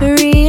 three